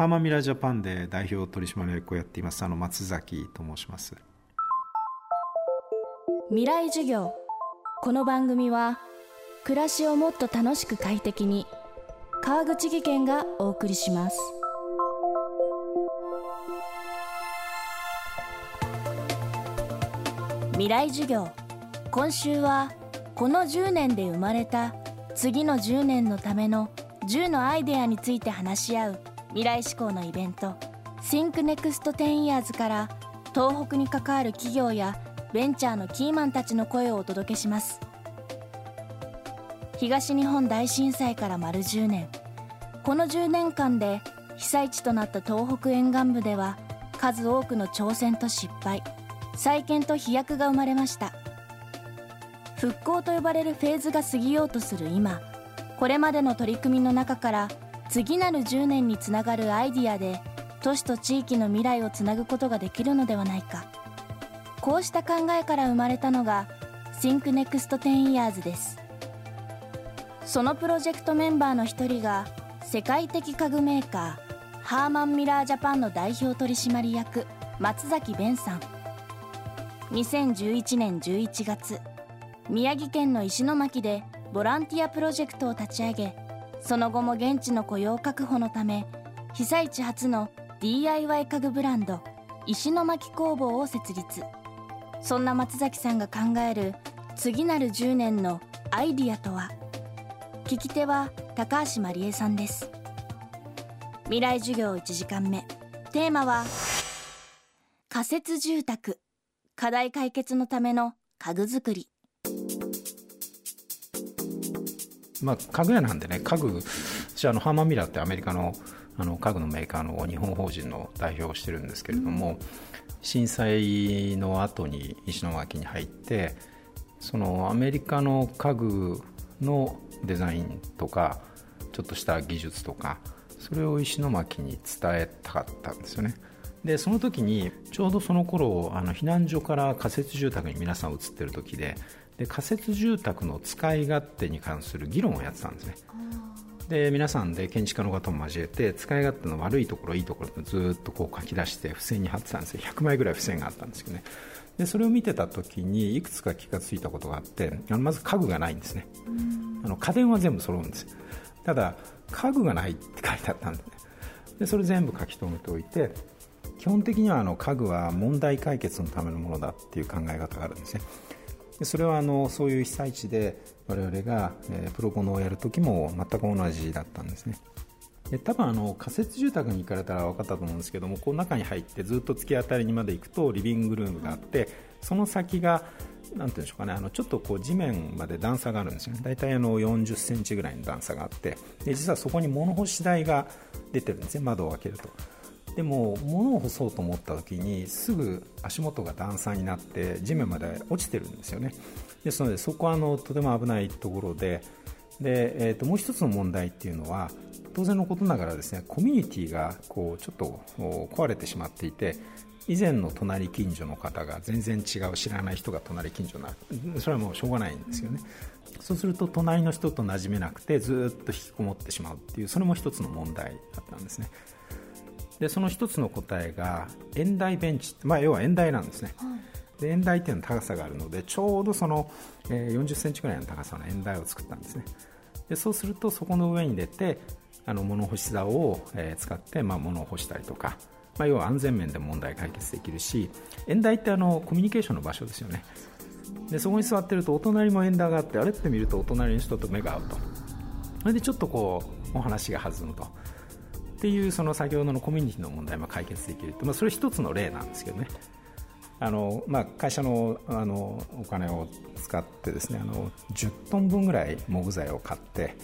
ハーマミラージャパンで代表取締役をやっていますあの松崎と申します。未来授業。この番組は暮らしをもっと楽しく快適に川口義賢がお送りします。未来授業。今週はこの10年で生まれた次の10年のための10のアイデアについて話し合う未来志向のイベント Think Next 10 Years から東北に関わる企業やベンチャーのキーマンたちの声をお届けします。東日本大震災から丸10年。この10年間で被災地となった東北沿岸部では数多くの挑戦と失敗再建と飛躍が生まれました。復興と呼ばれるフェーズが過ぎようとする今これまでの取り組みの中から次なる10年につながるアイディアで都市と地域の未来をつなぐことができるのではないか。こうした考えから生まれたのが Think Next 10 Years です。そのプロジェクトメンバーの一人が世界的家具メーカーハーマンミラージャパンの代表取締役松崎弁さん。2011年11月宮城県の石巻でボランティアプロジェクトを立ち上げその後も現地の雇用確保のため被災地初の DIY 家具ブランド石巻工房を設立。そんな松崎さんが考える次なる10年のアイディアとは？聞き手は高橋真理恵さんです。未来授業1時間目。テーマは仮設住宅。課題解決のための家具作り。まあ、家具屋なんでね、家具、私あの、ハーマンミラーってアメリカのあの家具のメーカーの日本法人の代表をしてるんですけれども、震災の後に石巻に入って、そのアメリカの家具のデザインとか、ちょっとした技術とか、それを石巻に伝えたかったんですよね。でその時にちょうどその頃あの避難所から仮設住宅に皆さん移ってる時でで仮設住宅の使い勝手に関する議論をやってたんですね。で皆さんで建築家の方も交えて使い勝手の悪いところいいところずっとこう書き出して付箋に貼ってたんですよ。100枚ぐらい付箋があったんですけどね。でそれを見てた時にいくつか気がついたことがあってあのまず家具がないんですね。あの家電は全部揃うんですただ家具がないって書いてあったんで,、ね、でそれ全部書き留めておいて基本的にはあの家具は問題解決のためのものだっていう考え方があるんですね。でそれはあのそういう被災地で我々が、えー、プロボノをやるときも全く同じだったんですね。で多分あの仮設住宅に行かれたら分かったと思うんですけどもこう中に入ってずっと突き当たりにまで行くとリビングルームがあってその先がなていうんでしょうかね、あのちょっとこう地面まで段差があるんですよね、大体あの40センチぐらいの段差があって、で実はそこに物干し台が出てるんですね、窓を開けると。でも物を干そうと思った時にすぐ足元が段差になって地面まで落ちてるんですよね。ですのでそこはあのとても危ないところでで、えー、ともう一つの問題っていうのは当然のことながらですねコミュニティがこうちょっと壊れてしまっていて以前の隣近所の方が全然違う知らない人が隣近所になるそれはもうしょうがないんですよね。そうすると隣の人と馴染めなくてずっと引きこもってしまうっていうそれも一つの問題だったんですね。でその一つの答えが円台ベンチ、まあ、要は円台なんですね、はい、で円台っていうのは高さがあるのでちょうどその、えー、40センチぐらいの高さの円台を作ったんですね。でそうするとそこの上に出てあの物干し竿を、えー、使って、まあ、物を干したりとか、まあ、要は安全面で問題解決できるし円台ってあのコミュニケーションの場所ですよね。でそこに座ってるとお隣も円台があってあれって見るとお隣の人と目が合うと。それでちょっとこうお話が弾むとっていうその先ほどのコミュニティの問題も解決できるまあ、それ一つの例なんですけどね。あの、まあ、会社のあのお金を使ってですねあの10トン分ぐらい木材を買って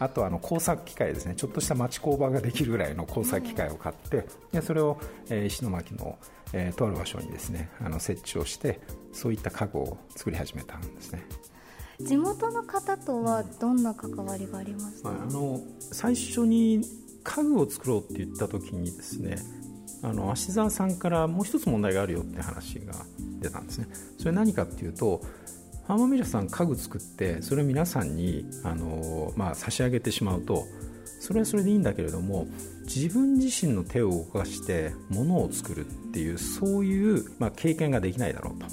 あとあの工作機械ですね。ちょっとした町工場ができるぐらいの工作機械を買ってでそれを、えー、石巻の、えー、とある場所にですねあの設置をしてそういった家具を作り始めたんですね。地元の方とはどんな関わりがありますか、あの最初に家具を作ろうって言った時にですねあの芦沢さんからもう一つ問題があるよって話が出たんですね。それ何かっていうとハーマミラさん家具作ってそれを皆さんにあの、まあ、差し上げてしまうとそれはそれでいいんだけれども自分自身の手を動かして物を作るっていうそういう、まあ、経験ができないだろうと。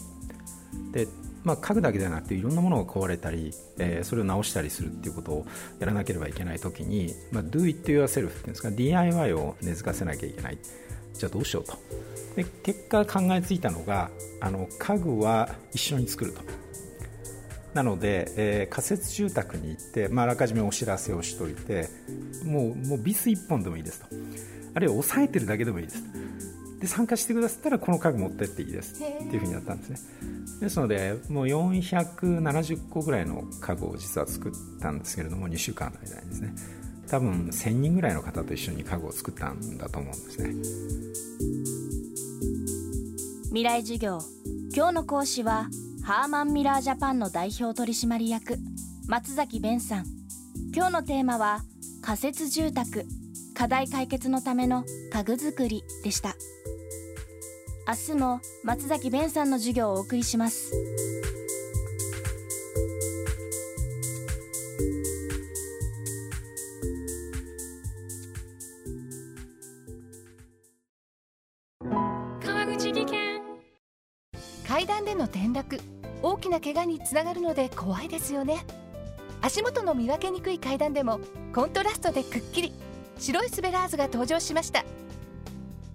で、まあ、家具だけではなくていろんなものが壊れたり、えー、それを直したりするっていうことをやらなければいけない時に、まあ、do it yourself っていうんですか DIY を根付かせなきゃいけない。じゃあどうしようと。で結果考えついたのがあの家具は一緒に作ると。なので、えー、仮設住宅に行って、まあ、あらかじめお知らせをしておいてもうもうビス1本でもいいですと。あるいは押さえてるだけでもいいですで参加してくださったらこの家具持ってっていいですっていうふうになったんですね。ですのでもう470個ぐらいの家具を実は作ったんですけれども2週間の間にですね。多分1000人ぐらいの方と一緒に家具を作ったんだと思うんですね。未来授業。今日の講師はハーマンミラージャパンの代表取締役松崎弁さん。今日のテーマは仮設住宅。課題解決のための家具作りでした明日も松崎弁さんの授業をお送りします。川口技研。階段での転落。大きな怪我につながるので怖いですよね。足元の見分けにくい階段でもコントラストでくっきり。白いスベラーズが登場しました